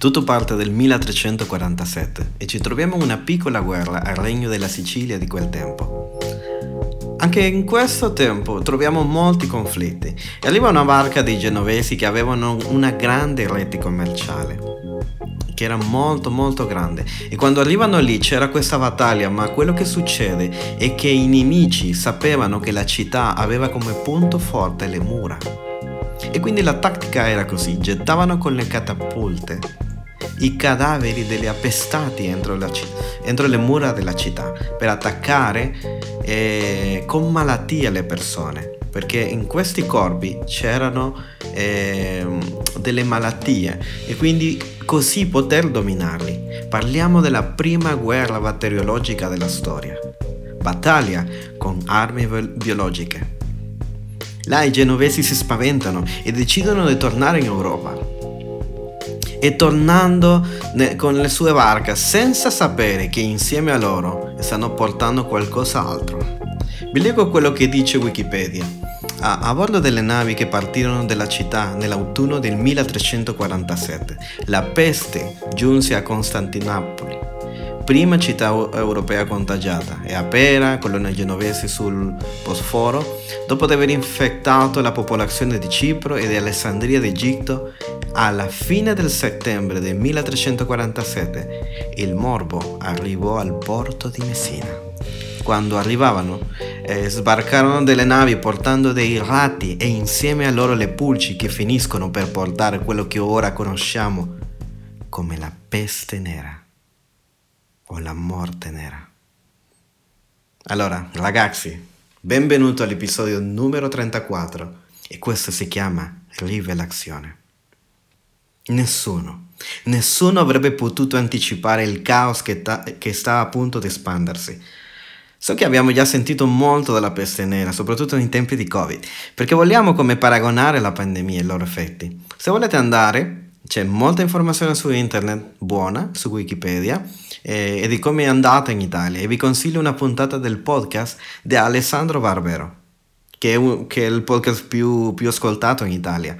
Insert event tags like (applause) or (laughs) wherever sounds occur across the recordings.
Tutto parte del 1347 e ci troviamo in una piccola guerra al regno della Sicilia di quel tempo. Anche in questo tempo troviamo molti conflitti. E arriva una barca dei genovesi che avevano una grande rete commerciale che era molto molto grande. E quando arrivano lì c'era questa battaglia ma quello che succede è che i nemici sapevano che la città aveva come punto forte le mura. E quindi la tattica era così gettavano con le catapulte i cadaveri degli appestati entro, la, entro le mura della città per attaccare eh, con malattia le persone perché in questi corpi c'erano eh, delle malattie e quindi così poter dominarli. Parliamo della prima guerra batteriologica della storia. Battaglia con armi biologiche. Là i genovesi si spaventano e decidono di tornare in Europa e tornando con le sue barche senza sapere che insieme a loro stanno portando qualcos'altro. Vi leggo quello che dice Wikipedia. A, a, bordo delle navi che partirono dalla città nell'autunno del 1347, la peste giunse a Costantinopoli, prima città europea contagiata, e a Pera, colonia genovese sul Bosforo, dopo aver infettato la popolazione di Cipro e di Alessandria d'Egitto alla fine del settembre del 1347 il morbo arrivò al porto di Messina. Quando arrivavano, eh, sbarcarono delle navi portando dei ratti e insieme a loro le pulci che finiscono per portare quello che ora conosciamo come la peste nera o la morte nera. Allora, ragazzi, benvenuto all'episodio numero 34 e questo si chiama Rivelazione. Nessuno, nessuno avrebbe potuto anticipare il caos che, ta- che sta a punto di espandersi. So che abbiamo già sentito molto della peste nera, soprattutto in tempi di Covid, perché vogliamo come paragonare la pandemia e i loro effetti. Se volete andare, c'è molta informazione su internet, buona, su Wikipedia, eh, e di come è andata in Italia. E vi consiglio una puntata del podcast di Alessandro Barbero, che è, un, che è il podcast più, più ascoltato in Italia.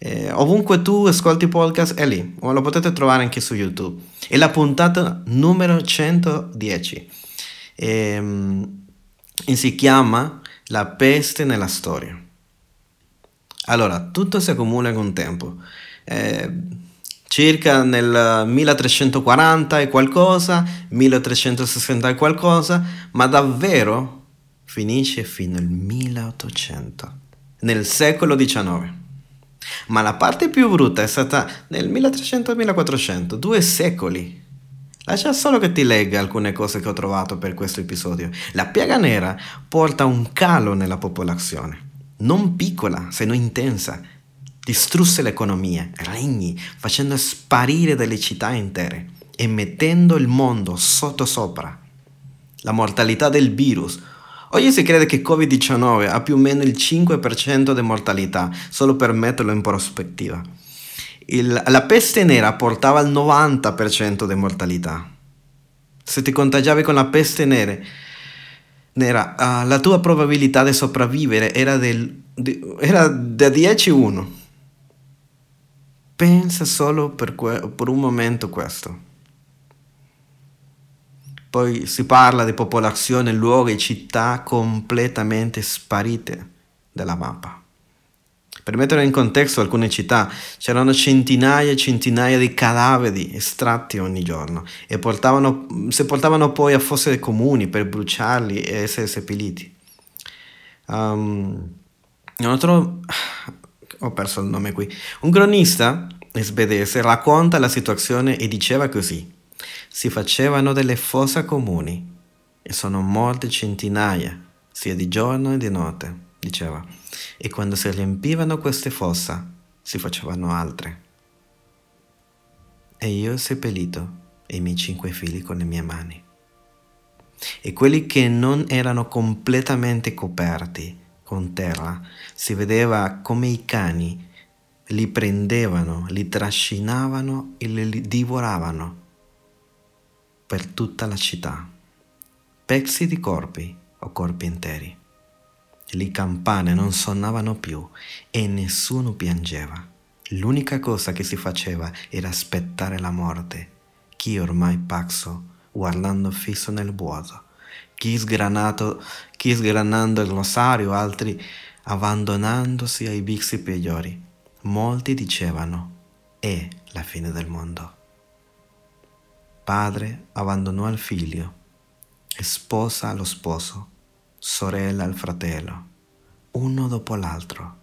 Eh, ovunque tu ascolti podcast è lì, o lo potete trovare anche su YouTube. È la puntata numero 110 ehm, e si chiama La peste nella storia. Allora, tutto si accumula con tempo. Eh, circa nel 1340 e qualcosa, 1360 e qualcosa, ma davvero finisce fino al 1800, nel secolo XIX. Ma la parte più brutta è stata nel 1300-1400, due secoli. Lascia solo che ti legga alcune cose che ho trovato per questo episodio. La piaga nera porta un calo nella popolazione, non piccola, se non intensa. Distrusse l'economia, regni, facendo sparire delle città intere e mettendo il mondo sotto sopra. La mortalità del virus Oggi si crede che Covid-19 ha più o meno il 5% di mortalità, solo per metterlo in prospettiva. Il, la peste nera portava il 90% di mortalità. Se ti contagiavi con la peste nera, nera uh, la tua probabilità di sopravvivere era, del, di, era da 10-1. Pensa solo per, que- per un momento questo. Poi si parla di popolazione, luoghi, città completamente sparite dalla mappa. Per mettere in contesto alcune città, c'erano centinaia e centinaia di cadaveri estratti ogni giorno e portavano, si portavano poi a fosse comuni per bruciarli e essere seppelliti. Um, altro, ho perso il nome qui. Un cronista svedese racconta la situazione e diceva così si facevano delle fosse comuni e sono molte centinaia, sia di giorno che di notte, diceva, e quando si riempivano queste fosse si facevano altre. E io ho seppellito i miei cinque figli con le mie mani. E quelli che non erano completamente coperti con terra, si vedeva come i cani li prendevano, li trascinavano e li divoravano per tutta la città, pezzi di corpi o corpi interi. Le campane non suonavano più e nessuno piangeva. L'unica cosa che si faceva era aspettare la morte, chi ormai pazzo, guardando fisso nel vuoto, chi, sgranato, chi sgranando il rosario, altri abbandonandosi ai vizi peggiori. Molti dicevano, è la fine del mondo. Padre abbandonò il figlio, sposa allo sposo, sorella al fratello, uno dopo l'altro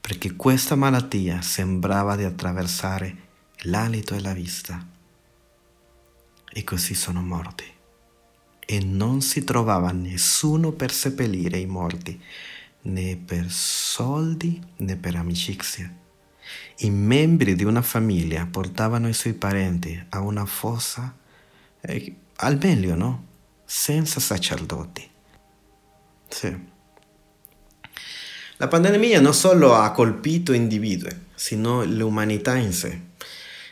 perché questa malattia sembrava di attraversare l'alito e la vista. E così sono morti. E non si trovava nessuno per seppellire i morti, né per soldi né per amicizia. I membri di una famiglia portavano i suoi parenti a una fossa, eh, al meglio, no? Senza sacerdoti. Sì. La pandemia non solo ha colpito individui, sino l'umanità in sé.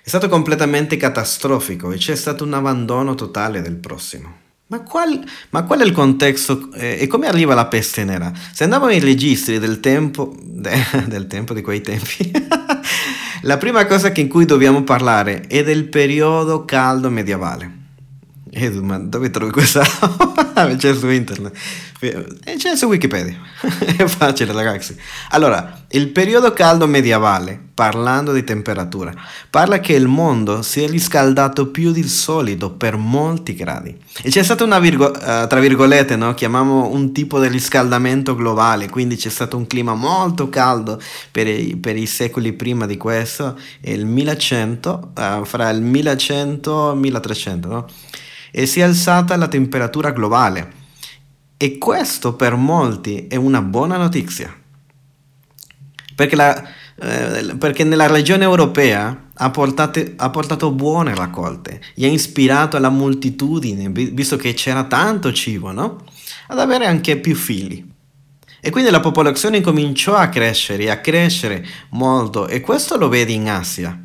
È stato completamente catastrofico e c'è stato un abbandono totale del prossimo. Ma qual, ma qual è il contesto eh, e come arriva la peste nera? Se andiamo nei registri del tempo, de, (laughs) del tempo di quei tempi, (laughs) la prima cosa in cui dobbiamo parlare è del periodo caldo medievale. Edu, ma dove trovi questa? (laughs) c'è su internet. Eh, c'è su Wikipedia. (laughs) È facile, ragazzi. Allora, il periodo caldo medievale, parlando di temperatura, parla che il mondo si è riscaldato più di solito per molti gradi. E c'è stato una, virgo- uh, tra virgolette, no? chiamiamo un tipo di riscaldamento globale, quindi c'è stato un clima molto caldo per i, per i secoli prima di questo, il 1100, uh, fra il 1100 e il 1300, no? E si è alzata la temperatura globale. E questo per molti è una buona notizia. Perché, la, eh, perché nella regione europea ha, portate, ha portato buone raccolte e ha ispirato la moltitudine, visto che c'era tanto cibo, no? ad avere anche più figli. E quindi la popolazione cominciò a crescere, a crescere molto, e questo lo vedi in Asia.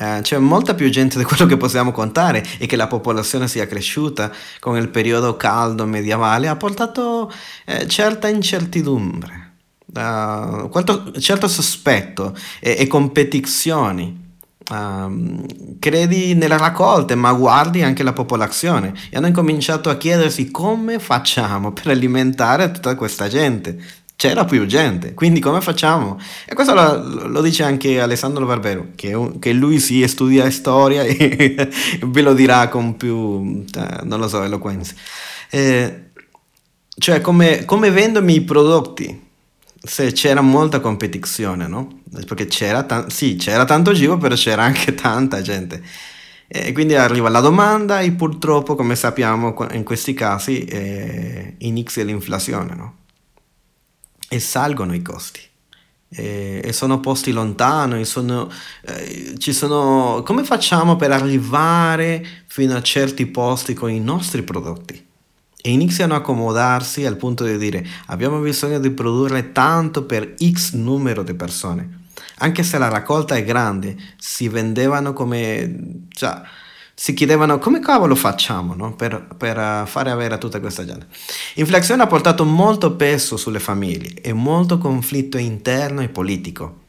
Uh, c'è molta più gente di quello che possiamo contare e che la popolazione sia cresciuta con il periodo caldo medievale ha portato eh, certa incertidumbre, uh, quanto, certo sospetto e, e competizioni. Uh, credi nelle raccolte, ma guardi anche la popolazione e hanno incominciato a chiedersi come facciamo per alimentare tutta questa gente c'era più gente, quindi come facciamo? E questo lo, lo dice anche Alessandro Barbero, che, che, lui si studia storia e (laughs) ve lo dirà con più, eh, non lo so, eloquenza. Eh, cioè come, come vendo i prodotti? Se c'era molta competizione, no? Perché c'era, ta- sì, c'era tanto cibo, però c'era anche (laughs) tanta gente. E quindi arriva la domanda e purtroppo, come sappiamo, in questi casi eh, inizia l'inflazione, no? E salgono i costi. E, e sono posti lontani, sono, eh, ci sono... Come facciamo per arrivare fino a certi posti con i nostri prodotti? E iniziano a accomodarsi al punto di dire abbiamo bisogno di produrre tanto per X numero di persone. Anche se la raccolta è grande, si vendevano come... Cioè, si chiedevano come cavolo facciamo no? per, per uh, fare avere tutta questa gente. Inflazione ha portato molto peso sulle famiglie e molto conflitto interno e politico.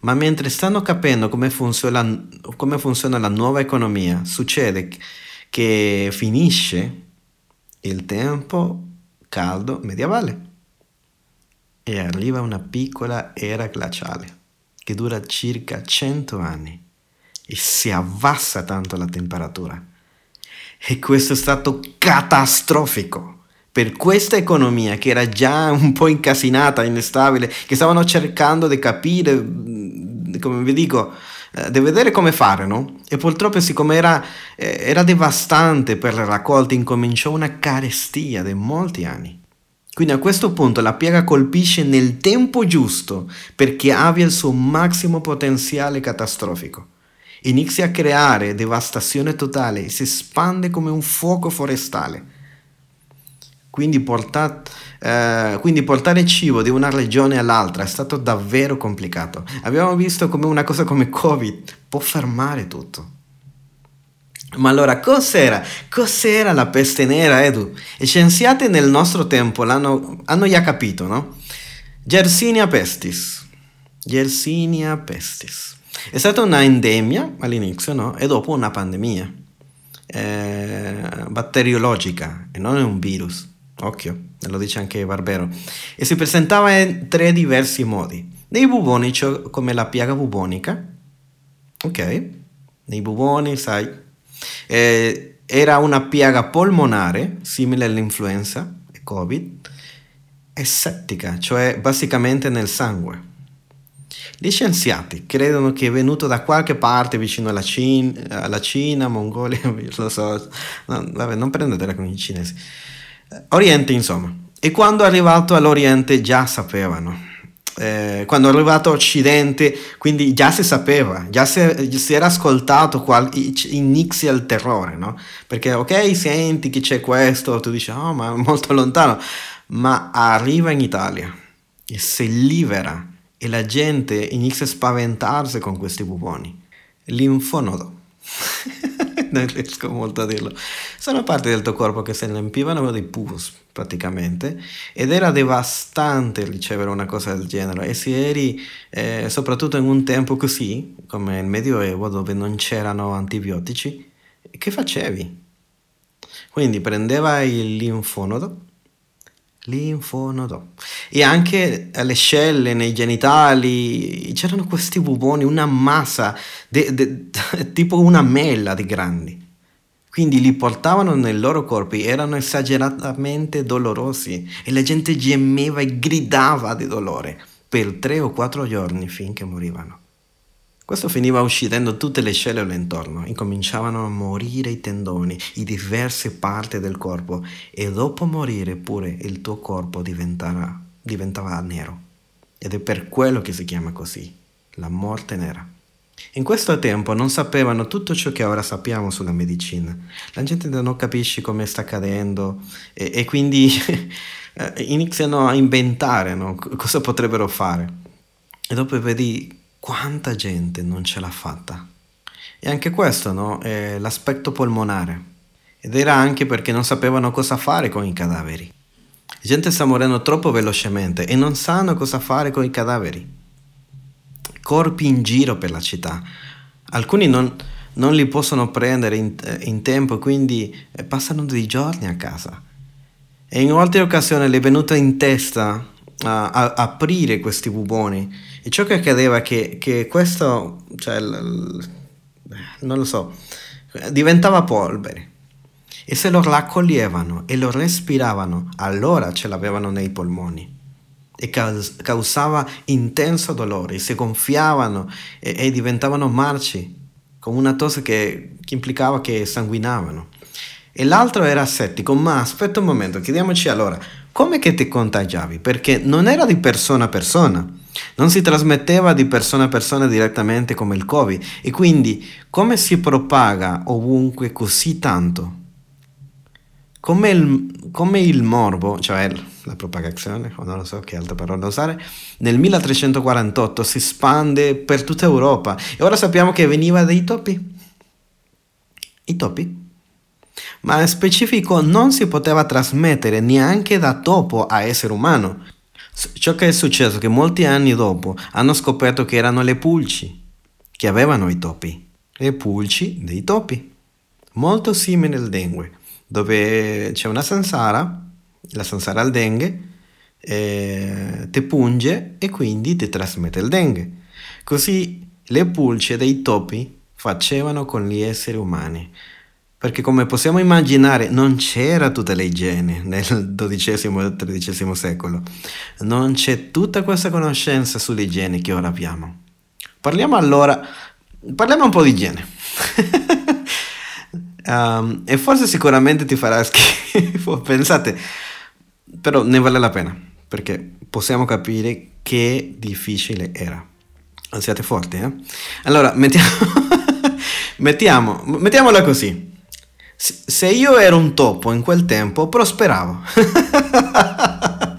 Ma mentre stanno capendo come funziona, come funziona la nuova economia, succede che finisce il tempo caldo medievale e arriva una piccola era glaciale che dura circa 100 anni e si abbassa tanto la temperatura. E questo è stato catastrofico per questa economia che era già un po' incasinata, instabile, che stavano cercando di capire, mm, come vi dico, eh, di vedere come fare, no? E purtroppo siccome era, eh, era devastante per le raccolte, incominciò una carestia di molti anni. Quindi a questo punto la piaga colpisce nel tempo giusto perché abbia il suo massimo potenziale catastrofico inizia a creare devastazione totale e si espande come un fuoco forestale. Quindi, porta, eh, quindi, portare cibo da una regione all'altra è stato davvero complicato. Abbiamo visto come una cosa come Covid può fermare tutto. Ma allora cos'era? Cos'era la peste nera, Edu? I scienziati nel nostro tempo l'hanno, hanno già capito, no? Yersinia pestis. Yersinia pestis. È stata una endemia all'inizio, no? E dopo una pandemia eh, batteriologica e non è un virus. Occhio, lo dice anche Barbero. E si presentava in tre diversi modi. Nei buboni, cioè come la piaga bubonica, ok? Nei buboni, sai, eh, era una piaga polmonare, simile all'influenza e Covid, e settica, cioè basicamente nel sangue. Gli scienziati credono che è venuto da qualche parte vicino alla Cina, alla Cina Mongolia, (laughs) lo so, no, vabbè, non prendetela con i cinesi. Oriente, insomma. E quando è arrivato all'Oriente già sapevano. Eh, quando è arrivato all'Occidente, quindi già si sapeva, già si, si era ascoltato qual, inizi al terrore, no? Perché, ok, senti che c'è questo, tu dici, oh, ma è molto lontano, ma arriva in Italia e si libera e la gente inizia a spaventarsi con questi buboni. Linfonodo. (laughs) non riesco molto a dirlo. Sono parti del tuo corpo che si riempivano di pus praticamente ed era devastante ricevere una cosa del genere e se eri eh, soprattutto in un tempo così come il medioevo dove non c'erano antibiotici che facevi? Quindi prendeva il linfonodo Linfonodo. E anche alle scelle, nei genitali, c'erano questi buboni, una massa, de, de, (laughs) tipo una mela di grandi. Quindi li portavano nei loro corpi, erano esageratamente dolorosi e la gente gemeva e gridava di dolore per tre o quattro giorni finché morivano. Questo finiva uccidendo tutte le cellule intorno, incominciavano a morire i tendoni, i diverse parti del corpo e dopo morire pure il tuo corpo diventava, nero. Ed è per quello che si chiama così, la morte nera. In questo tempo non sapevano tutto ciò che ora sappiamo sulla medicina. La gente non capisce come sta accadendo e, e quindi (laughs) iniziano a inventare no? cosa potrebbero fare. E dopo vedi quanta gente non ce l'ha fatta. E anche questo, no? È l'aspetto polmonare. Ed era anche perché non sapevano cosa fare con i cadaveri. La gente sta morendo troppo velocemente e non sanno cosa fare con i cadaveri. Corpi in giro per la città. Alcuni non, non li possono prendere in, in tempo, quindi eh, passano dei giorni a casa. E in altre occasioni le è venuta in testa a, a aprire questi buboni e ciò che accadeva è che, che questo, cioè, l, l, non lo so, diventava polvere. E se lo raccoglievano e lo respiravano, allora ce l'avevano nei polmoni. E causava intenso dolore, si gonfiavano e, e diventavano marci, con una tosse che, che implicava che sanguinavano. E l'altro era settico, ma aspetta un momento, chiediamoci allora, come che ti contagiavi? Perché non era di persona a persona, non si trasmetteva di persona a persona direttamente come il Covid e quindi come si propaga ovunque così tanto? Come il, come il morbo, cioè la propagazione, o non lo so che altra parola usare, nel 1348 si spande per tutta Europa e ora sappiamo che veniva dai topi. I topi? Ma specifico non si poteva trasmettere neanche da topo a essere umano. Ciò che è successo è che molti anni dopo hanno scoperto che erano le pulci che avevano i topi, le pulci dei topi, molto simile al dengue, dove c'è una sansara, la sansara al dengue, eh, ti punge e quindi ti trasmette il dengue. Così le pulci dei topi facevano con gli esseri umani. Perché come possiamo immaginare non c'era tutta l'igiene nel XII e XIII secolo, non c'è tutta questa conoscenza sull'igiene che ora abbiamo. Parliamo allora, parliamo un po' di igiene. um, (laughs) e forse sicuramente ti farà schifo, (laughs) pensate, però ne vale la pena, perché possiamo capire che difficile era. Siate forti, eh? Allora, mettiamo, (laughs) mettiamo, mettiamola così. Se io ero un topo in quel tempo, prosperavo. (laughs)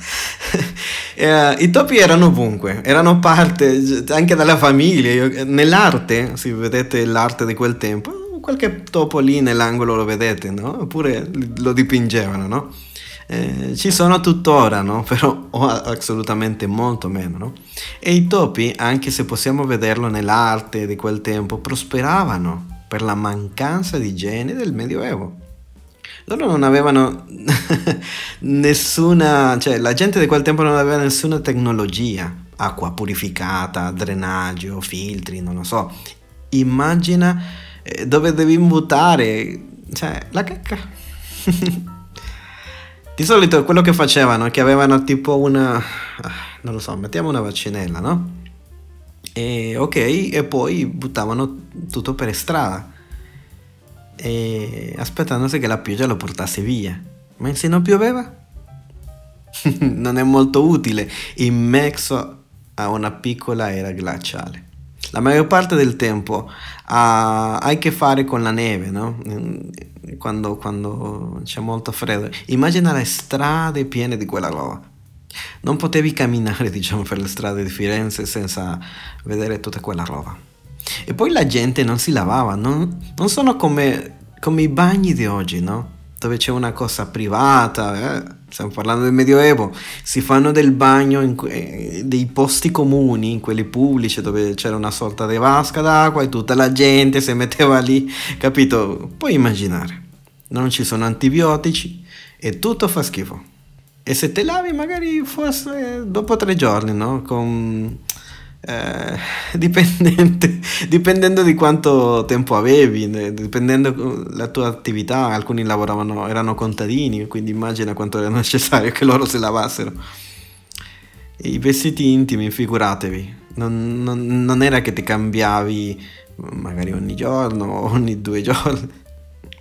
eh, I topi erano ovunque, erano parte anche della famiglia. Io, nell'arte, se vedete l'arte di quel tempo, qualche topo lì nell'angolo lo vedete, no? Oppure lo dipingevano, no? eh, ci sono tuttora, no? (laughs) Però assolutamente molto meno, no? E i topi, anche se possiamo vederlo nell'arte di quel tempo, prosperavano per la mancanza di igiene del Medioevo. Loro non avevano (laughs) nessuna, cioè la gente di quel tempo non aveva nessuna tecnologia, acqua purificata, drenaggio, filtri, non lo so. Immagina eh, dove devi buttare, cioè la cacca. (laughs) Di solito quello che facevano è che avevano tipo una, non lo so, mettiamo una vaccinella, no? E ok, e poi buttavano tutto per strada. E aspettandosi che la pioggia lo portasse via. Ma se non pioveva? (laughs) non è molto utile in mezzo a una piccola era glaciale. La maggior parte del tempo ha, a che fare con la neve, no? quando, quando c'è molto freddo. Immagina le strade piene di quella roba. Non potevi camminare, (laughs) diciamo, per le strade di Firenze senza vedere tutta quella roba. E poi la gente non si lavava, non, non sono come, come, i bagni di oggi, no? Dove c'è una cosa privata, eh? stiamo parlando del Medioevo, si fanno del bagno in que- dei posti comuni, in quelli pubblici dove c'era una sorta di vasca d'acqua e tutta la gente si metteva lì, capito? Puoi immaginare, non ci sono antibiotici e tutto fa schifo. E se te lavi magari forse dopo tre giorni, no? Con eh, (laughs) dipendendo di quanto tempo avevi, dipendendo dalla tua attività, alcuni lavoravano, erano contadini, quindi immagina quanto era necessario che loro si lavassero. I vestiti intimi, figuratevi, non, non, non era che ti cambiavi magari ogni giorno ogni due giorni.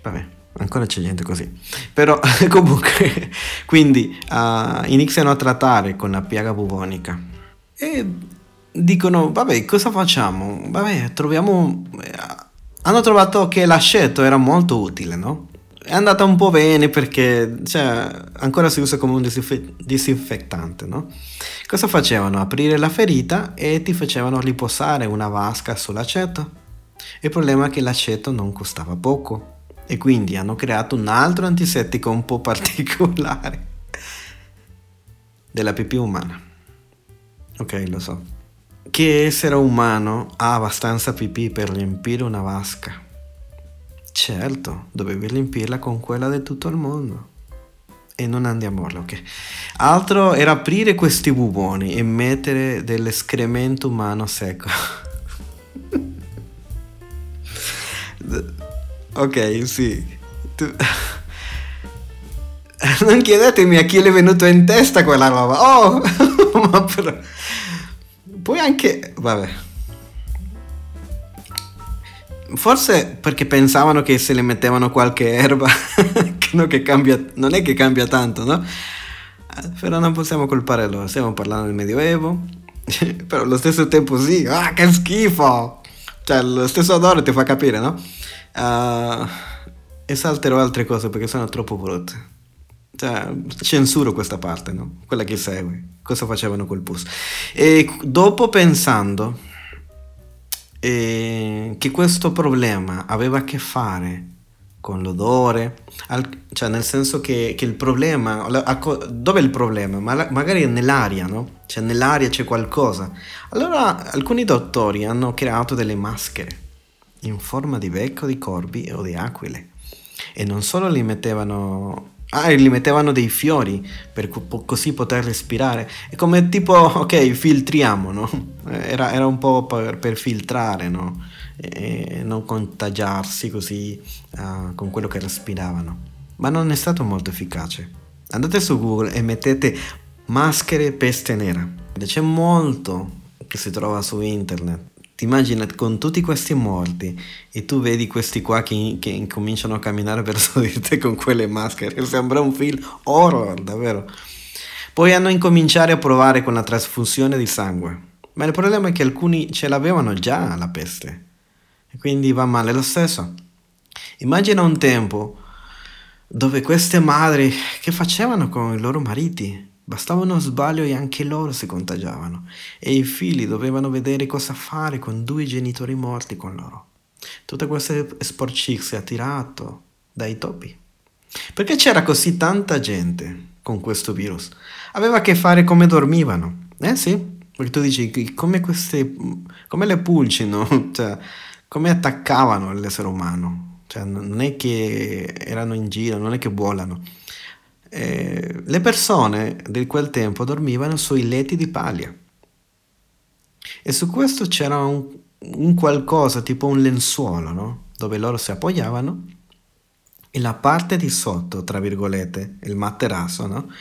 Vabbè, ancora c'è gente così. Però (laughs) comunque, quindi uh, iniziano a trattare con la piaga bubonica. E dicono, vabbè, cosa facciamo? Vabbè, troviamo... Hanno trovato che l'aceto era molto utile, no? È andata un po' bene perché cioè, ancora si usa come un disinfe- disinfettante, no? Cosa facevano? Aprire la ferita e ti facevano riposare una vasca sull'aceto. Il problema è che l'aceto non costava poco e quindi hanno creato un altro antisettico un po' particolare della pipì umana. Ok, lo so. Che essere umano ha abbastanza pipì per riempire una vasca? Certo, dovevi riempirla con quella di tutto il mondo. E non andiamo a ok. Altro era aprire questi buboni e mettere dell'escremento umano secco. (laughs) ok, sì. Tu... (laughs) non chiedetemi a chi le è venuto in testa quella roba. Oh, (laughs) ma però... Poi anche, vabbè. Forse perché pensavano che se le mettevano qualche erba, (laughs) no, che cambia, non è che cambia tanto, no? Però non possiamo colpare loro, stiamo parlando del Medioevo, però allo stesso tempo sì, ah che schifo! Cioè lo stesso odore ti fa capire, no? Uh, e salterò altre cose perché sono troppo brutte. Cioè, censuro questa parte, no? Quella che segue. Cosa facevano col pus. E dopo pensando eh, che questo problema aveva a che fare con l'odore, al, cioè nel senso che, che il problema, dove è il problema? Ma, magari nell'aria, no? Cioè nell'aria c'è qualcosa. Allora alcuni dottori hanno creato delle maschere in forma di becco di corvi o di aquile e non solo li mettevano Ah, e gli mettevano dei fiori per co- così poter respirare. È come tipo, (laughs) ok, filtriamo, no? Era, era un po' per, per filtrare, no? E non contagiarsi così uh, con quello che respiravano. Ma non è stato molto efficace. Andate su Google e mettete maschere peste nera. C'è molto che si trova su internet ti immagini con tutti questi morti e tu vedi questi qua che, che incominciano a camminare verso di te con quelle maschere. Sembra un film horror, davvero. Poi hanno incominciato a provare con la trasfusione di sangue. Ma il problema è che alcuni ce l'avevano già la peste. E quindi va male lo stesso. Immagina un tempo dove queste madri che facevano con i loro mariti? Bastava uno sbaglio e anche loro si contagiavano e i figli dovevano vedere cosa fare con due genitori morti con loro. Tutte queste sporcizie attirato dai topi. Perché c'era così tanta gente con questo virus? Aveva a che fare come dormivano. Eh sì, perché tu dici come queste, come le pulci, no? (laughs) Cioè, come attaccavano l'essere umano. Cioè, non è che erano in giro, non è che volano. Eh, le persone di quel tempo dormivano sui letti di paglia. E su questo c'era un, un qualcosa, tipo un lenzuolo, no? Dove loro si appoggiavano e la parte di sotto, tra virgolette, il materasso, no?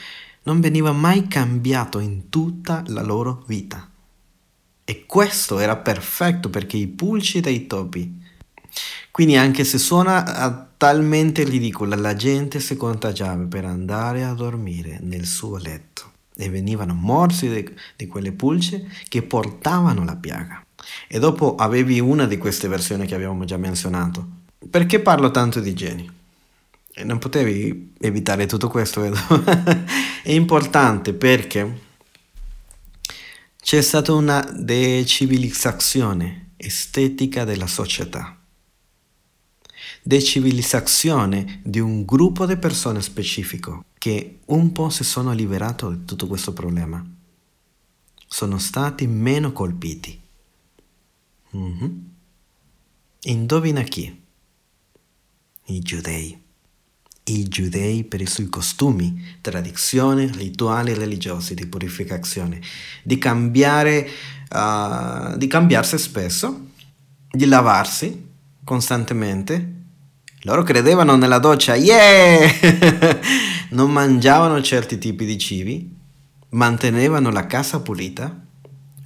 non veniva mai cambiato in tutta la loro vita. E questo era perfetto perché i pulci dei topi. Quindi anche se suona talmente ridicolo, la gente si contagiava per andare a dormire nel suo letto e venivano morsi di quelle pulce che portavano la piaga. E dopo avevi una di queste versioni che abbiamo già menzionato. Perché parlo tanto di geni? E non potevi evitare tutto questo, vedo. (laughs) È importante perché c'è stata una decivilizzazione estetica della società. Decivilizzazione di un gruppo di persone specifico che un po' si sono liberato di tutto questo problema. Sono stati meno colpiti. Mm-hmm. Indovina chi? I giudei i giudei per i suoi costumi, tradizioni, rituali religiosi di purificazione, di cambiare, uh, di cambiarsi spesso, di lavarsi costantemente. Loro credevano nella doccia, yeah! (laughs) non mangiavano certi tipi di cibi, mantenevano la casa pulita,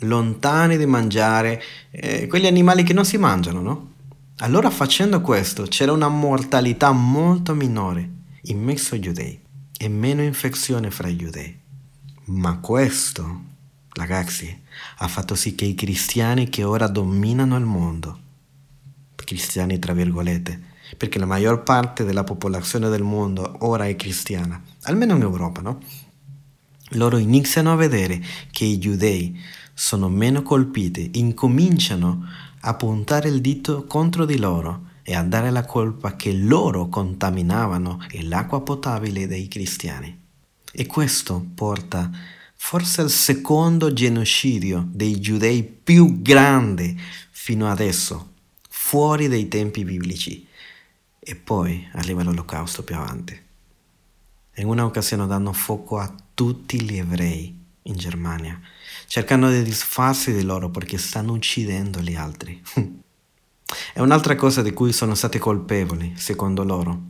lontani di mangiare eh, quegli animali che non si mangiano, no? Allora facendo questo c'era una mortalità molto minore in mezzo ai giudei e meno infezione fra i giudei. Ma questo, ragazzi, ha fatto sì che i cristiani che ora dominano il mondo, cristiani tra virgolette, perché la maggior parte della popolazione del mondo ora è cristiana, almeno in Europa, no? Loro iniziano a vedere che i giudei sono meno colpiti, incominciano a puntare il dito contro di loro e a dare la colpa che loro contaminavano l'acqua potabile dei cristiani. E questo porta forse al secondo genocidio dei giudei più grande fino adesso, fuori dai tempi biblici. E poi arriva l'olocausto più avanti. In una occasione danno fuoco a tutti gli ebrei in Germania cercando di disfarsi di loro perché stanno uccidendo gli altri. (laughs) È un'altra cosa di cui sono stati colpevoli, secondo loro,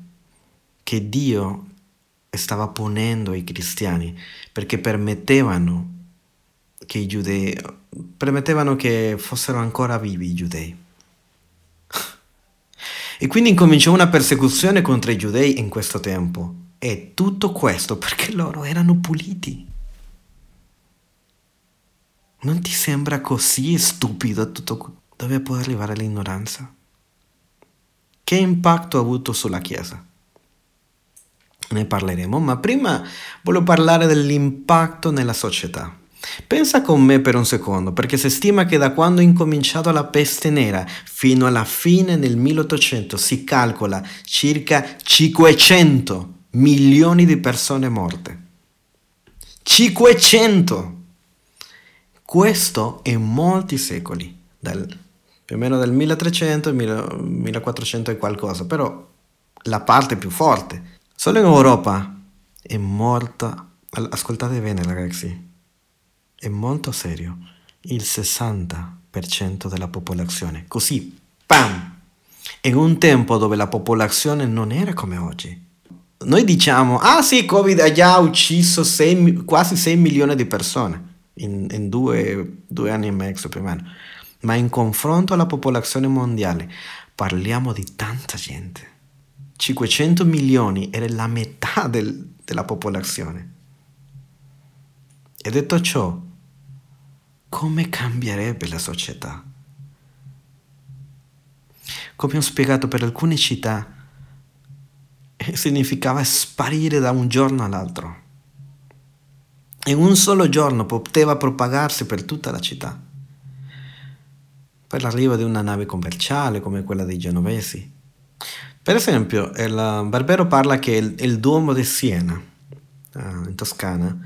che Dio stava punendo i cristiani perché permettevano che i giudei, permettevano che fossero ancora vivi i giudei. E quindi incominciò una persecuzione contro i giudei in questo tempo. E tutto questo perché loro erano puliti. Non ti sembra così stupido tutto dove può arrivare l'ignoranza? Che impatto ha avuto sulla Chiesa? Ne parleremo, ma prima voglio parlare dell'impatto nella società. Pensa con me per un secondo, perché si stima che da quando è incominciato la peste nera fino alla fine del 1800 si calcola circa 500 milioni di persone morte. 500! Questo in molti secoli, dal, più o meno dal 1300 al 1400 e qualcosa, però la parte più forte. Solo in Europa è morta, ascoltate bene ragazzi, è molto serio, il 60% della popolazione. Così, pam! In un tempo dove la popolazione non era come oggi. Noi diciamo, ah sì, Covid ha già ucciso 6, quasi 6 milioni di persone in, in due, due anni e mezzo più o meno, ma in confronto alla popolazione mondiale parliamo di tanta gente. 500 milioni era la metà del, della popolazione. E detto ciò, come cambierebbe la società? Come ho spiegato per alcune città, significava sparire da un giorno all'altro in un solo giorno poteva propagarsi per tutta la città. Per l'arrivo di una nave commerciale come quella dei genovesi. Per esempio, il Barbero parla che il, il Duomo di Siena uh, in Toscana,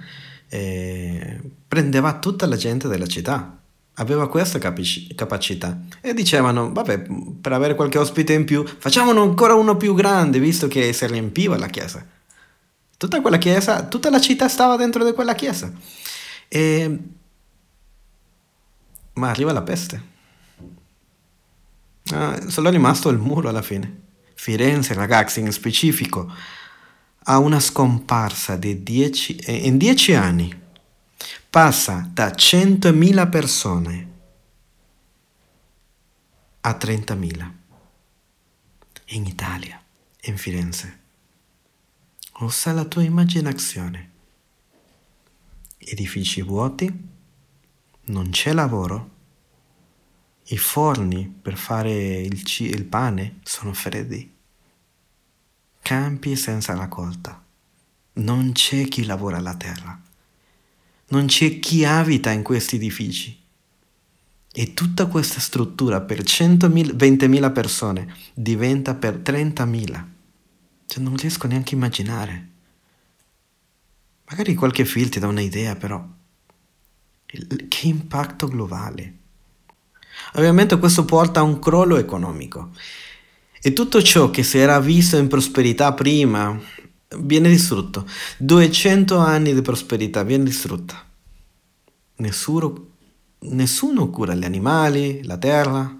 eh, prendeva tutta la gente della città. Aveva questa capic- capacità. E dicevano, vabbè, per avere qualche ospite in più, facciamone ancora uno più grande, visto che si riempiva la chiesa. Tutta quella chiesa, tutta la città stava dentro di quella chiesa. E... Ma arriva la peste. Ah, solo è rimasto il muro alla fine. Firenze, ragazzi, in specifico, ha una scomparsa di dieci, eh, in dieci anni. Passa da 100.000 persone a 30.000. In Italia, in Firenze. Usa la tua immaginazione. Edifici vuoti, non c'è lavoro, i forni per fare il, c- il pane sono freddi, campi senza raccolta, non c'è chi lavora la terra, non c'è chi abita in questi edifici. E tutta questa struttura per 120.000 persone diventa per 30.000. Cioè non riesco neanche a immaginare. Magari qualche film ti dà un'idea, però che impatto globale. Ovviamente questo porta a un crollo economico e tutto ciò che si era visto in prosperità prima viene distrutto. 200 anni di prosperità viene distrutta. Nessuno, nessuno cura gli animali, la terra.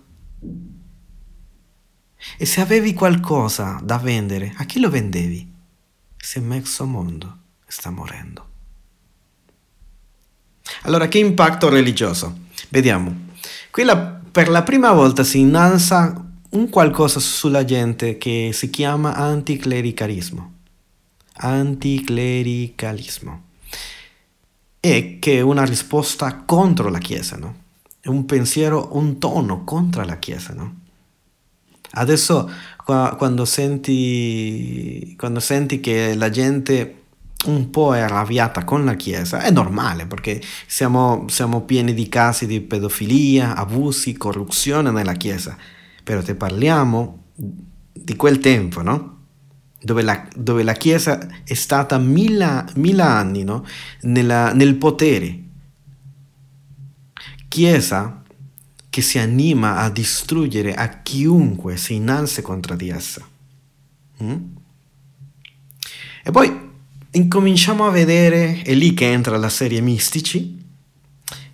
E se avevi qualcosa da vendere, a chi lo vendevi? Se mezzo mondo sta morendo. Allora, che impatto religioso? Vediamo. Qui la, per la prima volta si innalza un qualcosa sulla gente che si chiama anticlericalismo. Anticlericalismo. E che è una risposta contro la Chiesa, no? È un pensiero, un tono contro la Chiesa, no? Adesso quando senti, quando senti che la gente un po' è arrabbiata con la Chiesa, è normale perché siamo, siamo pieni di casi di pedofilia, abusi, corruzione nella Chiesa, però te parliamo di quel tempo, no? Dove la, dove la Chiesa è stata mille anni no? Nella, nel potere. Chiesa che si anima a distruggere a chiunque si innalza contro di essa. Mm? E poi incominciamo a vedere, è lì che entra la serie Mistici,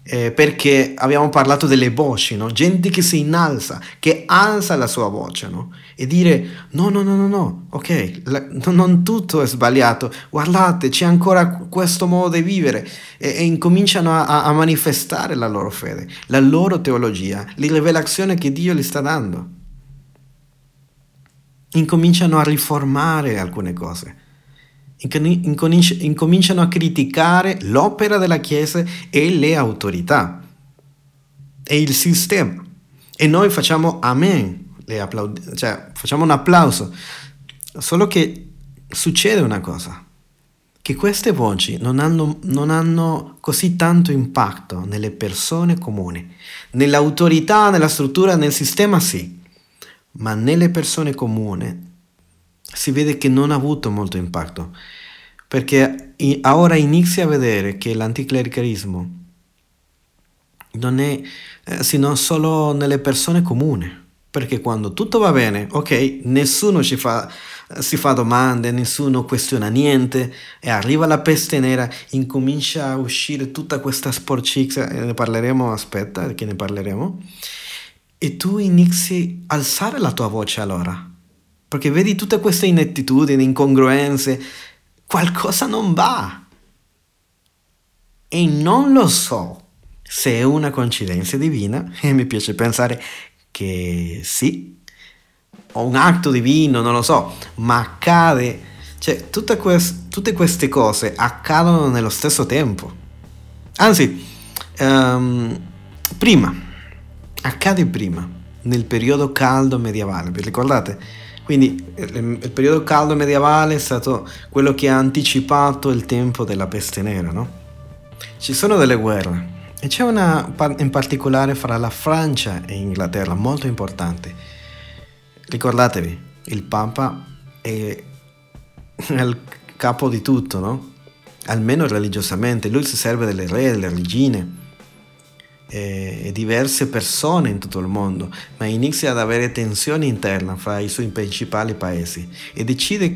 eh, perché abbiamo parlato delle voci, no? gente che si innalza, che alza la sua voce no? e dire no, no, no, no, no, ok, la, non tutto è sbagliato, guardate, c'è ancora questo modo di vivere e, e incominciano a, a manifestare la loro fede, la loro teologia, la rivelazione che Dio gli sta dando. Incominciano a riformare alcune cose incominciano a criticare l'opera della Chiesa e le autorità e il sistema. E noi facciamo amen, applaud- cioè facciamo un applauso. Solo che succede una cosa, che queste voci non hanno, non hanno così tanto impatto nelle persone comuni. Nell'autorità, nella struttura, nel sistema sì, ma nelle persone comuni si vede che non ha avuto molto impatto, perché ora inizia a vedere che l'anticlericalismo non è eh, sino solo nelle persone comuni, perché quando tutto va bene, ok, nessuno ci fa, si fa domande, nessuno questiona niente e arriva la peste nera, incomincia a uscire tutta questa sporcizia, ne parleremo, aspetta che ne parleremo, e tu inizi a alzare la tua voce allora perché vedi tutte queste inettitudini, incongruenze, qualcosa non va. E non lo so se è una coincidenza divina, (laughs) e mi piace pensare che sì, o un atto divino, non lo so, ma accade, cioè tutte, quest- tutte queste cose accadono nello stesso tempo. Anzi, um, prima, accade prima, nel periodo caldo medievale, vi ricordate? Quindi il periodo caldo medievale è stato quello che ha anticipato il tempo della peste nera, no? Ci sono delle guerre e c'è una in particolare fra la Francia e Inghilterra molto importante. Ricordatevi, il Papa è (laughs) il capo di tutto, no? almeno religiosamente. Lui si serve delle re, delle regine e diverse persone in tutto il mondo, ma inizia ad avere tensione interna fra i suoi principali paesi e decide,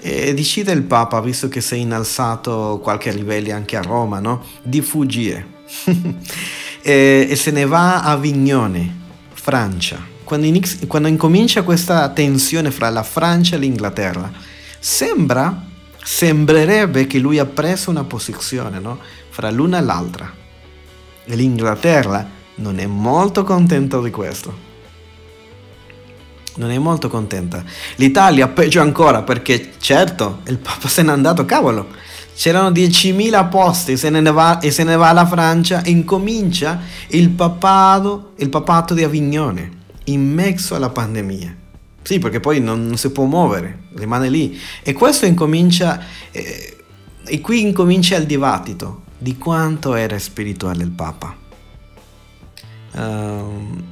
e decide il Papa, visto che si è innalzato qualche livello anche a Roma, no? di fuggire (laughs) e, e, se ne va a Vignone, Francia. Quando, inizia, quando incomincia questa tensione fra la Francia e l'Inghilterra, sembra, sembrerebbe che lui ha preso una posizione no? fra l'una e l'altra l'Inghilterra non è molto contenta di questo. Non è molto contenta. L'Italia peggio ancora perché certo il Papa se n'è andato, cavolo. C'erano 10.000 posti se va, e se ne va alla Francia e incomincia il papato, il papato di Avignone in mezzo alla pandemia. Sì, perché poi non, non si può muovere, rimane lì. E questo incomincia, eh, e qui incomincia il dibattito di quanto era spirituale il Papa. Uh,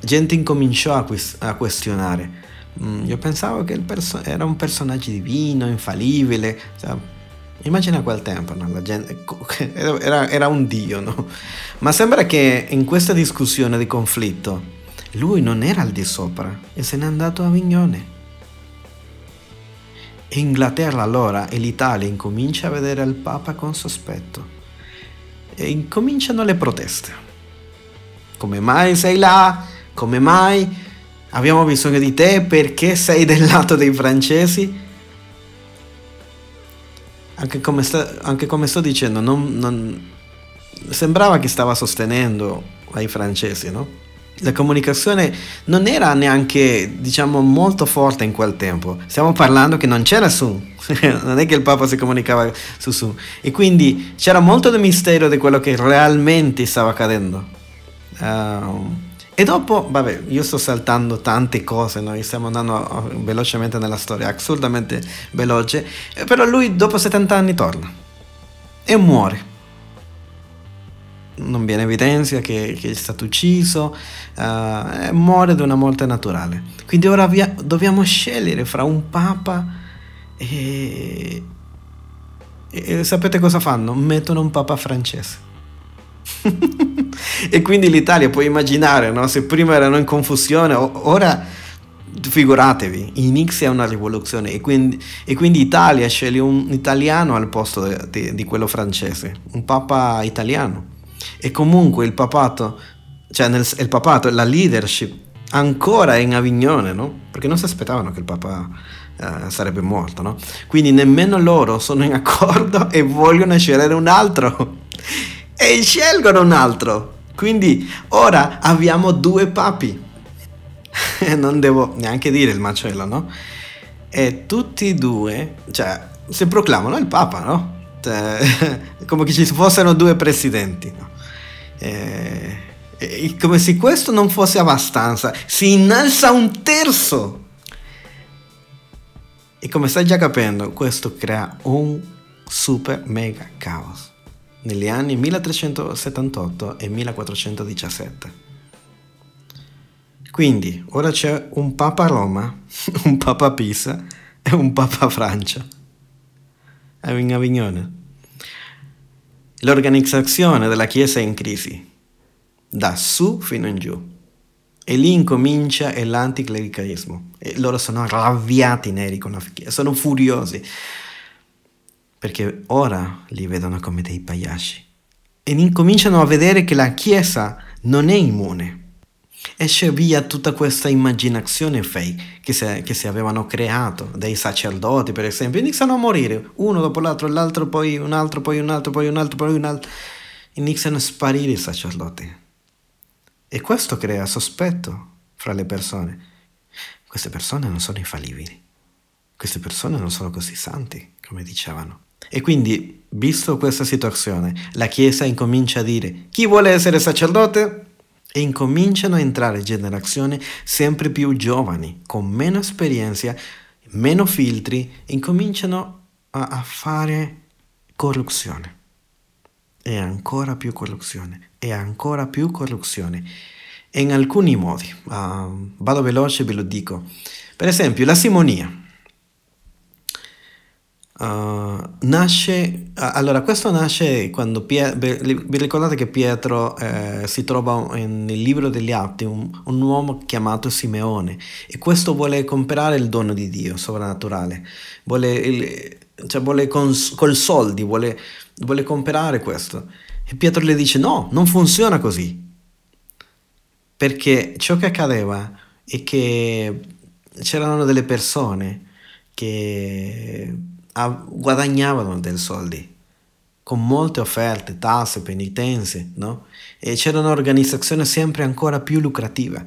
gente incominciò a, quest- a questionare. Mm, io pensavo che perso- era un personaggio divino, infallibile. Cioè, immagina quel tempo, no? gente, (laughs) era, era, un dio, no? Ma sembra che in questa discussione di conflitto lui non era al di sopra e se n'è andato a Vignone. Inghilterra allora e l'Italia incomincia a vedere il Papa con sospetto e incominciano le proteste. Come mai sei là? Come mai abbiamo bisogno di te? Perché sei del (laughs) lato dei francesi? Anche come, sta, anche come sto dicendo, non, non, sembrava che stava sostenendo ai francesi, no? La comunicazione non era neanche, diciamo, molto forte in quel tempo. Stiamo parlando che non c'era Zoom, (laughs) non è che il Papa si comunicava su Zoom. E quindi c'era molto di mistero di quello che realmente stava accadendo. Uh, e dopo, vabbè, io sto saltando tante cose, noi stiamo andando velocemente nella storia, assolutamente veloce, però lui dopo 70 anni torna e muore non viene evidenza che, che, è stato ucciso, uh, muore di una morte naturale. Quindi ora via, dobbiamo scegliere fra un papa e, e sapete cosa fanno? Mettono un papa francese. (laughs) e quindi l'Italia, puoi immaginare, no? se prima erano in confusione, ora figuratevi, inizia una rivoluzione e quindi, e quindi Italia sceglie un italiano al posto di, di quello francese, un papa italiano. E comunque il papato, cioè nel, il papato, la leadership ancora è in Avignone, no? Perché non si aspettavano che il papa uh, sarebbe morto, no? Quindi nemmeno loro sono in accordo e vogliono scegliere un altro. e scelgono un altro. Quindi ora abbiamo due papi. (laughs) non devo neanche dire il macello, no? E tutti e due, cioè, si proclamano il papa, no? Cioè, (laughs) come che ci fossero due presidenti, no? Eh, e come se questo non fosse abbastanza, si innalza un terzo. E come stai già capendo, questo crea un super mega caos negli anni 1378 e 1417. Quindi ora c'è un Papa Roma, (laughs) un Papa Pisa e un Papa Francia. In Avignone. L'organizzazione della Chiesa è in crisi, da su fino in giù. E lì incomincia l'anticlericalismo. E loro sono arrabbiati neri con la Chiesa, sono furiosi. Perché ora li vedono come dei pagliacci. E incominciano a vedere che la Chiesa non è immune esce via tutta questa immaginazione fake che si, che si, avevano creato dei sacerdoti, per esempio, iniziano a morire uno dopo l'altro, l'altro poi un altro, poi un altro, poi un altro, poi un altro. Iniziano a sparire i sacerdoti. E questo crea sospetto fra le persone. Queste persone non sono infallibili. Queste persone non sono così santi, come dicevano. E quindi, visto questa situazione, la Chiesa incomincia a dire, chi vuole essere sacerdote? E incominciano a entrare generazioni sempre più giovani, con meno esperienza, meno filtri, incominciano a, a fare corruzione. E ancora più corruzione, e ancora più corruzione. In alcuni modi, uh, vado veloce ve lo dico. Per esempio, la simonia. Uh, nasce, allora questo nasce quando Pie, vi ricordate che Pietro eh, si trova nel libro degli Atti un, un, uomo chiamato Simeone e questo vuole comprare il dono di Dio sovrannaturale, vuole, il, cioè vuole con, col soldi, vuole, vuole comprare questo. E Pietro le dice no, non funziona così. Perché ciò che accadeva è che c'erano delle persone che guadagnavano dei soldi con molte offerte, tasse, penitenze, no? E c'era un'organizzazione sempre ancora più lucrativa.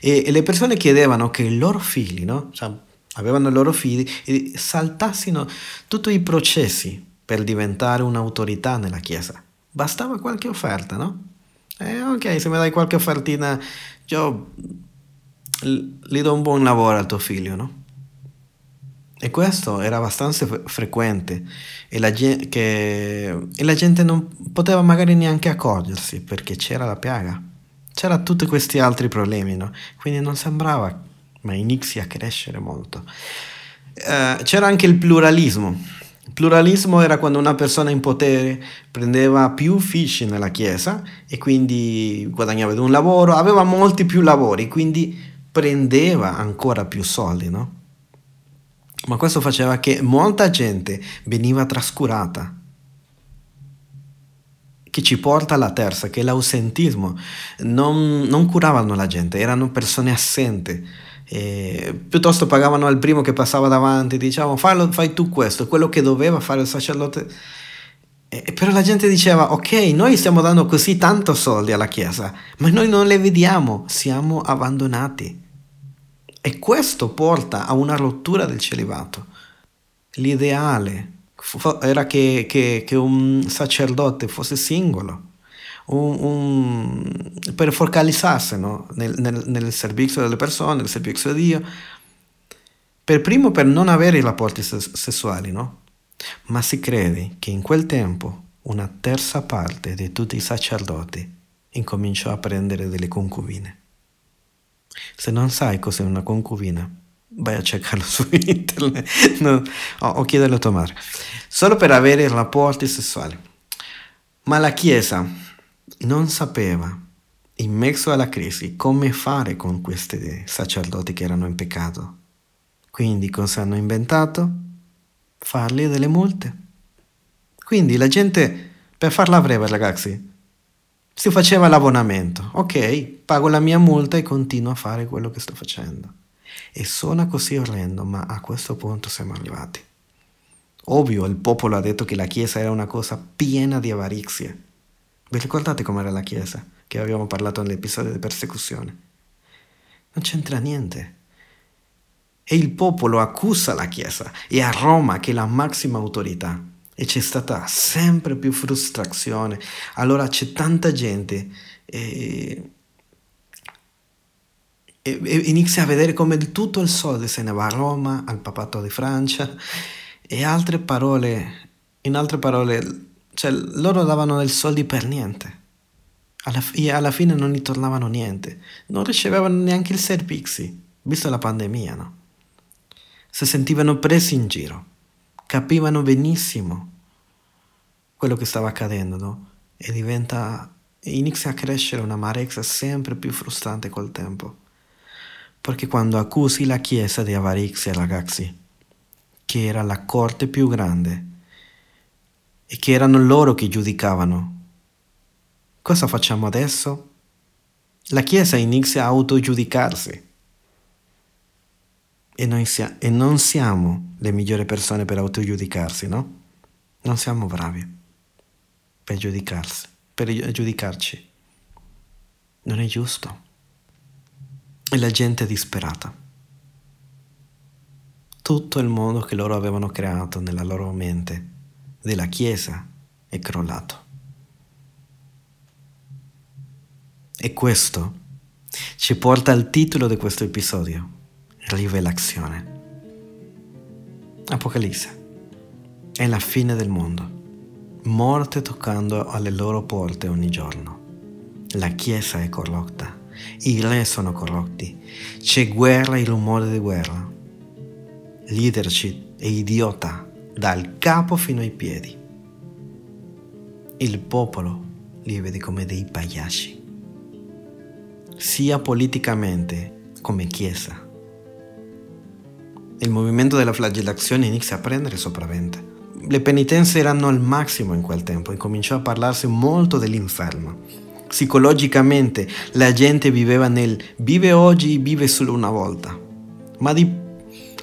E, e le persone chiedevano che i loro figli, no? Cioè, avevano i loro figli, e saltassero tutti i processi per diventare un'autorità nella Chiesa. Bastava qualche offerta, no? Eh, ok, se mi dai qualche offertina, io gli do un buon lavoro al tuo figlio, no? E questo era abbastanza frequente e la, gente, che, e la gente non poteva magari neanche accorgersi perché c'era la piaga. C'era tutti questi altri problemi, no? Quindi non sembrava, ma inizi a crescere molto. Uh, c'era anche il pluralismo. Il pluralismo era quando una persona in potere prendeva più uffici nella chiesa e quindi guadagnava un lavoro, aveva molti più lavori, quindi prendeva ancora più soldi, no? Ma questo faceva che molta gente veniva trascurata. Che ci porta alla terza, che è l'ausentismo. Non, non curavano la gente, erano persone assenti. E piuttosto pagavano al primo che passava davanti, diciamo fai, fai tu questo, quello che doveva fare il sacerdote. E, però la gente diceva, ok, noi stiamo dando così tanto soldi alla Chiesa, ma noi non le vediamo, siamo abbandonati. E questo porta a una rottura del celibato. L'ideale era che, che, che un sacerdote fosse singolo, un, un, per focalizzarsi no? nel, nel, nel, servizio delle persone, nel servizio di Dio, per primo per non avere i rapporti sessuali, no? ma si crede che in quel tempo una terza parte di tutti i sacerdoti incominciò a prendere delle concubine. Se non sai cos'è una concubina, vai a cercarlo (laughs) su internet no, o, o chiederlo a tua madre. Solo per avere rapporti sessuali. Ma la Chiesa non sapeva, in mezzo alla crisi, come fare con questi sacerdoti che erano in peccato. Quindi cosa hanno inventato? Fargli delle multe. Quindi la gente, per farla breve ragazzi, si faceva l'abbonamento. Ok, pago la mia multa e continuo a fare quello che sto facendo. E suona così orrendo, ma a questo punto siamo arrivati. Ovvio, il popolo ha detto che la Chiesa era una cosa piena di avarizie. Vi ricordate com'era la Chiesa? Che abbiamo parlato nell'episodio di persecuzione. Non c'entra niente. E il popolo accusa la Chiesa e a Roma, che è la massima autorità, e c'è stata sempre più frustrazione. Allora c'è tanta gente e, e, e inizia a vedere come tutto il soldo se ne va a Roma, al papato di Francia e altre parole, in altre parole, cioè loro davano dei soldi per niente. Alla, e alla fine non gli tornavano niente, non ricevevano neanche il servizio, visto la pandemia, no? Si sentivano presi in giro capivano benissimo quello che stava accadendo, no? E diventa, inizia a crescere un'amarezza sempre più frustrante col tempo. Perché quando accusi la Chiesa di avarizia, ragazzi, che era la corte più grande e che erano loro che giudicavano, cosa facciamo adesso? La Chiesa inizia a autogiudicarsi e, noi sia- e non siamo le migliori persone per autogiudicarsi, no? Non siamo bravi per giudicarsi, per giudicarci. Non è giusto. E la gente è disperata. Tutto il mondo che loro avevano creato nella loro mente della Chiesa è crollato. E questo ci porta al titolo di questo episodio rivelazione. Apocalisse. È la fine del mondo. Morte toccando alle loro porte ogni giorno. La Chiesa è corrotta. I re sono corrotti. C'è guerra e rumore di guerra. Leadership è idiota. dal capo fino ai piedi. Il popolo li vede come dei pagliacci, sia politicamente come chiesa. Il movimento della flagellazione inizia a prendere sopravvento. Le penitenze erano al massimo in quel tempo e cominciò a parlarsi molto dell'inferno. Psicologicamente la gente viveva nel vive oggi, vive solo una volta. Ma di...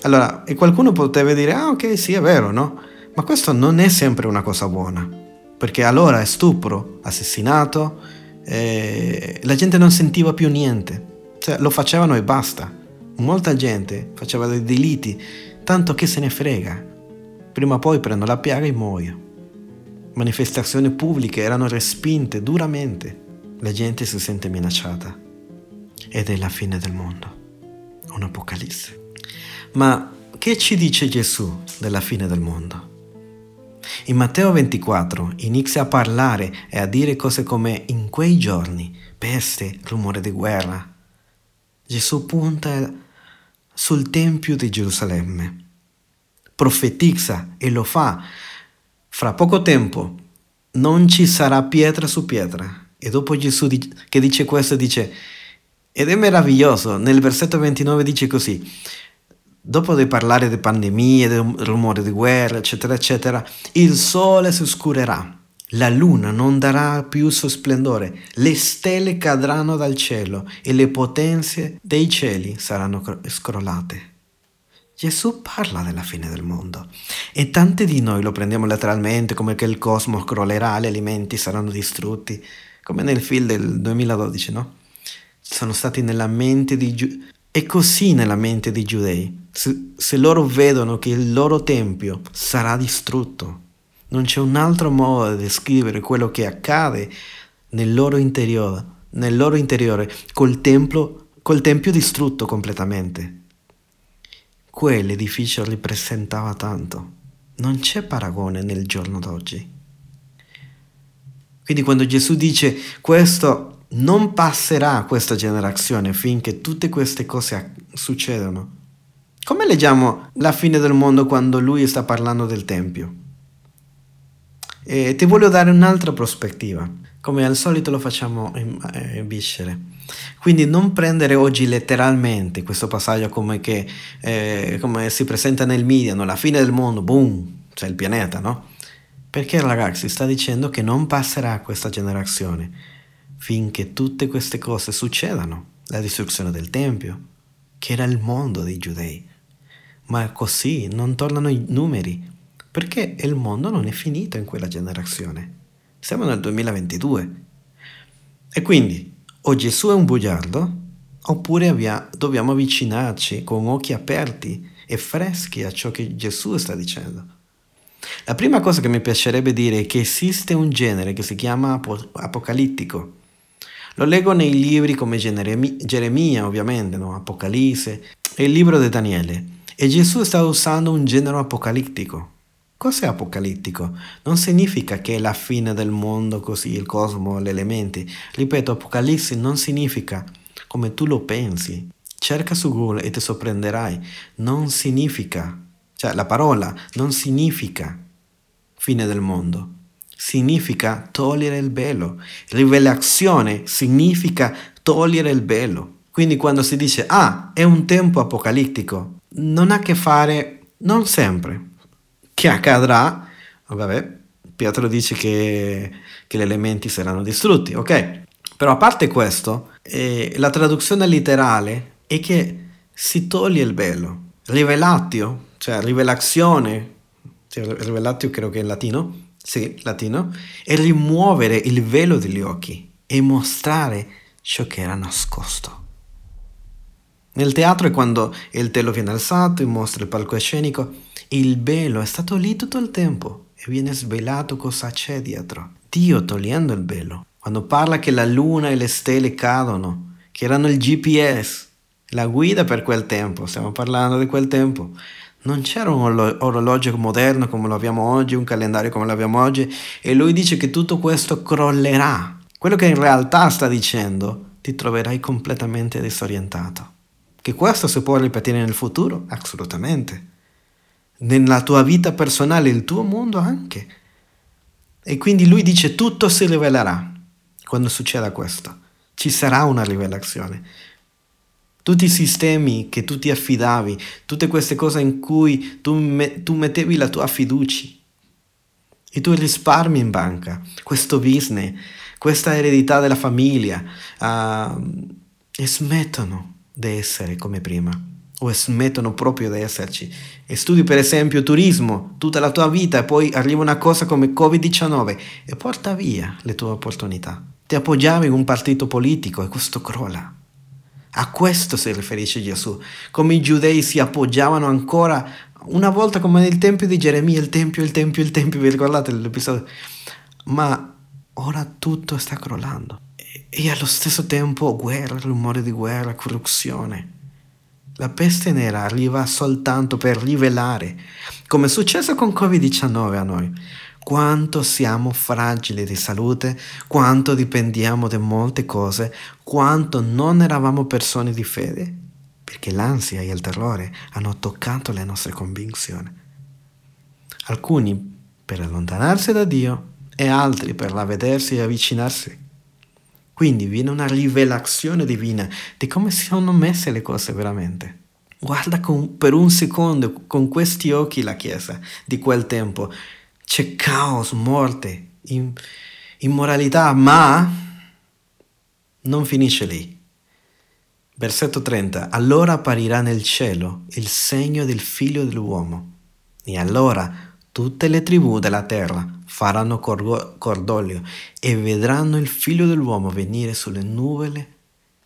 Allora, e qualcuno potrebbe dire, ah ok, sì, è vero, no? Ma questo non è sempre una cosa buona, perché allora è stupro, assassinato, eh, la gente non sentiva più niente, cioè lo facevano e basta. Molta gente faceva dei delitti, tanto che se ne frega. Prima o poi prendo la piaga e muoio. Manifestazioni pubbliche erano respinte duramente la gente si sente minacciata ed è la fine del mondo, un'apocalisse. Ma che ci dice Gesù della fine del mondo? In Matteo 24 inizia a parlare e a dire cose come in quei giorni, peste, rumore di guerra. Gesù punta sul Tempio di Gerusalemme, profetizza e lo fa. Fra poco tempo non ci sarà pietra su pietra e dopo Gesù che dice questo dice, ed è meraviglioso, nel versetto 29 dice così, dopo di parlare di pandemie, del rumore di guerra, eccetera, eccetera, il sole si oscurerà, la luna non darà più suo splendore, le stelle cadranno dal cielo e le potenze dei cieli saranno scrollate. Gesù parla della fine del mondo e tanti di noi lo prendiamo letteralmente come che il cosmo crollerà, gli alimenti saranno distrutti come nel film del 2012, no? Sono stati nella mente di Giudei. E così nella mente dei giudei. Se, se loro vedono che il loro tempio sarà distrutto, non c'è un altro modo di descrivere quello che accade nel loro interiore, nel loro interiore col, templo, col tempio distrutto completamente. Quell'edificio ripresentava tanto. Non c'è paragone nel giorno d'oggi. Quindi quando Gesù dice questo non passerà a questa generazione finché tutte queste cose succedono, come leggiamo la fine del mondo quando lui sta parlando del Tempio? E ti voglio dare un'altra prospettiva, come al solito lo facciamo in, eh, in Biscere. Quindi non prendere oggi letteralmente questo passaggio come, che, eh, come si presenta nel media, no? la fine del mondo, boom, cioè il pianeta, no? Perché ragazzi sta dicendo che non passerà questa generazione finché tutte queste cose succedano. La distruzione del Tempio, che era il mondo dei giudei. Ma così non tornano i numeri, perché il mondo non è finito in quella generazione. Siamo nel 2022. E quindi o Gesù è un bugiardo, oppure abbia, dobbiamo avvicinarci con occhi aperti e freschi a ciò che Gesù sta dicendo. La prima cosa che mi piacerebbe dire è che esiste un genere che si chiama ap- apocalittico. Lo leggo nei libri come Geremia, ovviamente, no? Apocalisse e il libro di Daniele. E Gesù sta usando un genere apocalittico. Cos'è apocalittico? Non significa che è la fine del mondo, così il cosmo, gli elementi. Ripeto, apocalisse non significa come tu lo pensi. Cerca su Google e ti sorprenderai. Non significa cioè la parola non significa fine del mondo, significa togliere il velo. Rivelazione significa togliere il velo. Quindi quando si dice, ah, è un tempo apocalittico, non ha a che fare, non sempre, che accadrà, vabbè, Pietro dice che, che gli elementi saranno distrutti, ok? Però a parte questo, eh, la traduzione letterale è che si toglie il velo. Rivelatio cioè rivelazione, cioè, rivelatio credo che è in latino, sì, latino, e rimuovere il velo degli occhi e mostrare ciò che era nascosto. Nel teatro è quando il telo viene alzato e mostra il palcoscenico, il velo è stato lì tutto il tempo e viene svelato cosa c'è dietro. Dio togliendo il velo, quando parla che la luna e le stelle cadono, che erano il GPS, la guida per quel tempo, stiamo parlando di quel tempo, non c'era un orologio moderno come lo abbiamo oggi, un calendario come lo abbiamo oggi, e lui dice che tutto questo crollerà. Quello che in realtà sta dicendo, ti troverai completamente disorientato. Che questo si può ripetere nel futuro? Assolutamente. nella tua vita personale, il tuo mondo anche. E quindi lui dice tutto si rivelerà quando succeda questo. Ci sarà una rivelazione. Tutti i sistemi che tu ti affidavi, tutte queste cose in cui tu, me, tu mettevi la tua fiducia, i tuoi risparmi in banca, questo business, questa eredità della famiglia, uh, smettono di essere come prima o smettono proprio di esserci. E studi per esempio turismo tutta la tua vita e poi arriva una cosa come Covid-19 e porta via le tue opportunità. Ti appoggiavi in un partito politico e questo crolla. A questo si riferisce Gesù, come i giudei si appoggiavano ancora una volta come nel tempio di Geremia, il tempio, il tempio, il tempio, vi ricordate l'episodio? Ma ora tutto sta crollando. E allo stesso tempo guerra, rumore di guerra, corruzione. La peste nera arriva soltanto per rivelare, come è successo con Covid-19 a noi, quanto siamo fragili di salute, quanto dipendiamo da molte cose, quanto non eravamo persone di fede, perché l'ansia e il terrore hanno toccato le nostre convinzioni. Alcuni per allontanarsi da Dio e altri per la vedersi e avvicinarsi. Quindi viene una rivelazione divina di come sono messe le cose veramente. Guarda con, per un secondo con questi occhi la Chiesa di quel tempo. C'è caos, morte, immoralità, ma non finisce lì. Versetto 30. Allora apparirà nel cielo il segno del figlio dell'uomo. E allora tutte le tribù della terra faranno cordoglio e vedranno il figlio dell'uomo venire sulle nuvole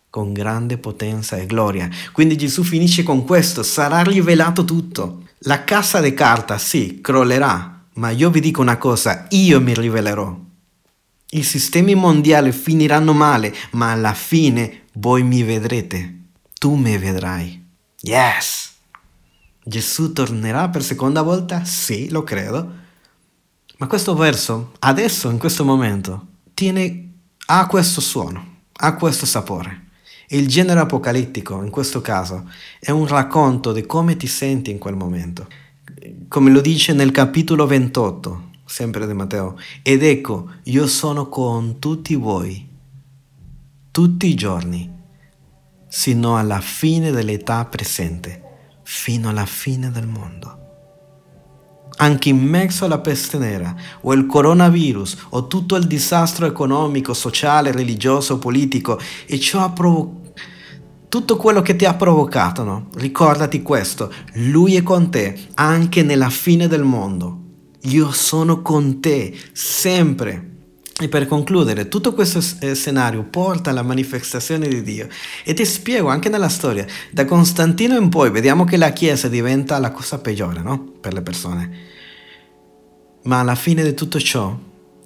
con grande potenza e gloria. Quindi Gesù finisce con questo, sarà rivelato tutto. La casa di carta sì, crollerà, ma io vi dico una cosa, io mi rivelerò. I sistemi mondiali finiranno male, ma alla fine voi mi vedrete. Tu mi vedrai. Yes! Gesù tornerà per seconda volta? Sì, lo credo ma questo verso, adesso, in questo momento, tiene, ha questo suono, ha questo sapore. Il genere apocalittico, in questo caso, è un racconto di come ti senti in quel momento. Come lo dice nel capitolo 28, sempre di Matteo. Ed ecco, io sono con tutti voi, tutti i giorni, sino alla fine dell'età presente, fino alla fine del mondo anche in mezzo alla peste nera o il coronavirus o tutto il disastro economico, sociale, religioso, politico e ciò ha provocato tutto quello che ti ha provocato, no? Ricordati questo, lui è con te anche nella fine del mondo. Io sono con te sempre. E per concludere, tutto questo eh, scenario porta alla manifestazione di Dio e ti spiego anche nella storia, da Costantino in poi vediamo che la Chiesa diventa la cosa peggiore no? per le persone. Ma alla fine di tutto ciò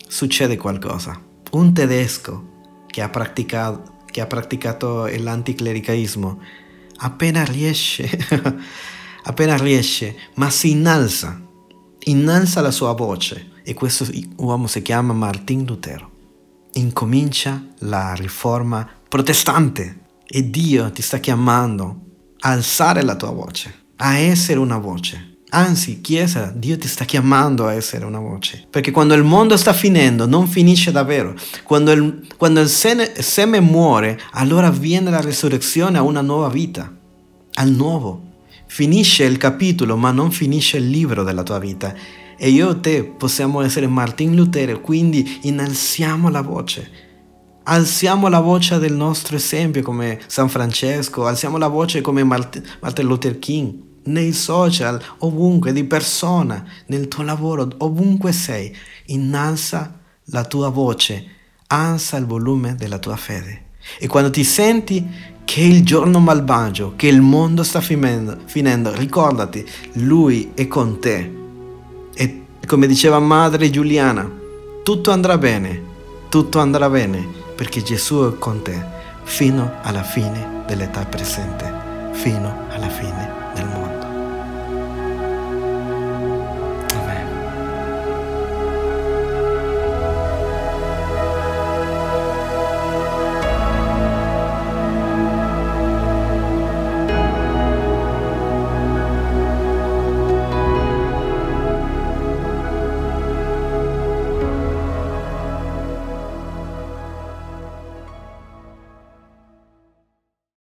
succede qualcosa. Un tedesco che ha praticato, che ha praticato l'anticlericalismo appena riesce, (laughs) appena riesce, ma si innalza, innalza la sua voce e questo uomo si chiama Martin Lutero. Incomincia la riforma protestante e Dio ti sta chiamando a alzare la tua voce, a essere una voce Anzi, Chiesa, Dio ti sta chiamando a essere una voce. Perché quando il mondo sta finendo, non finisce davvero. Quando il, quando il seme, seme muore, allora viene la risurrezione a una nuova vita, al nuovo. Finisce il capitolo, ma non finisce il libro della tua vita. E io te possiamo essere Martin Lutero, quindi innalziamo la voce. Alziamo la voce del nostro esempio come San Francesco, alziamo la voce come Martin Luther King nei social, ovunque, di persona, nel tuo lavoro, ovunque sei, innalza la tua voce, alza il volume della tua fede. E quando ti senti che il giorno malvagio, che il mondo sta finendo, finendo ricordati, Lui è con te. E come diceva Madre Giuliana, tutto andrà bene, tutto andrà bene, perché Gesù è con te fino alla fine dell'età presente, fino alla fine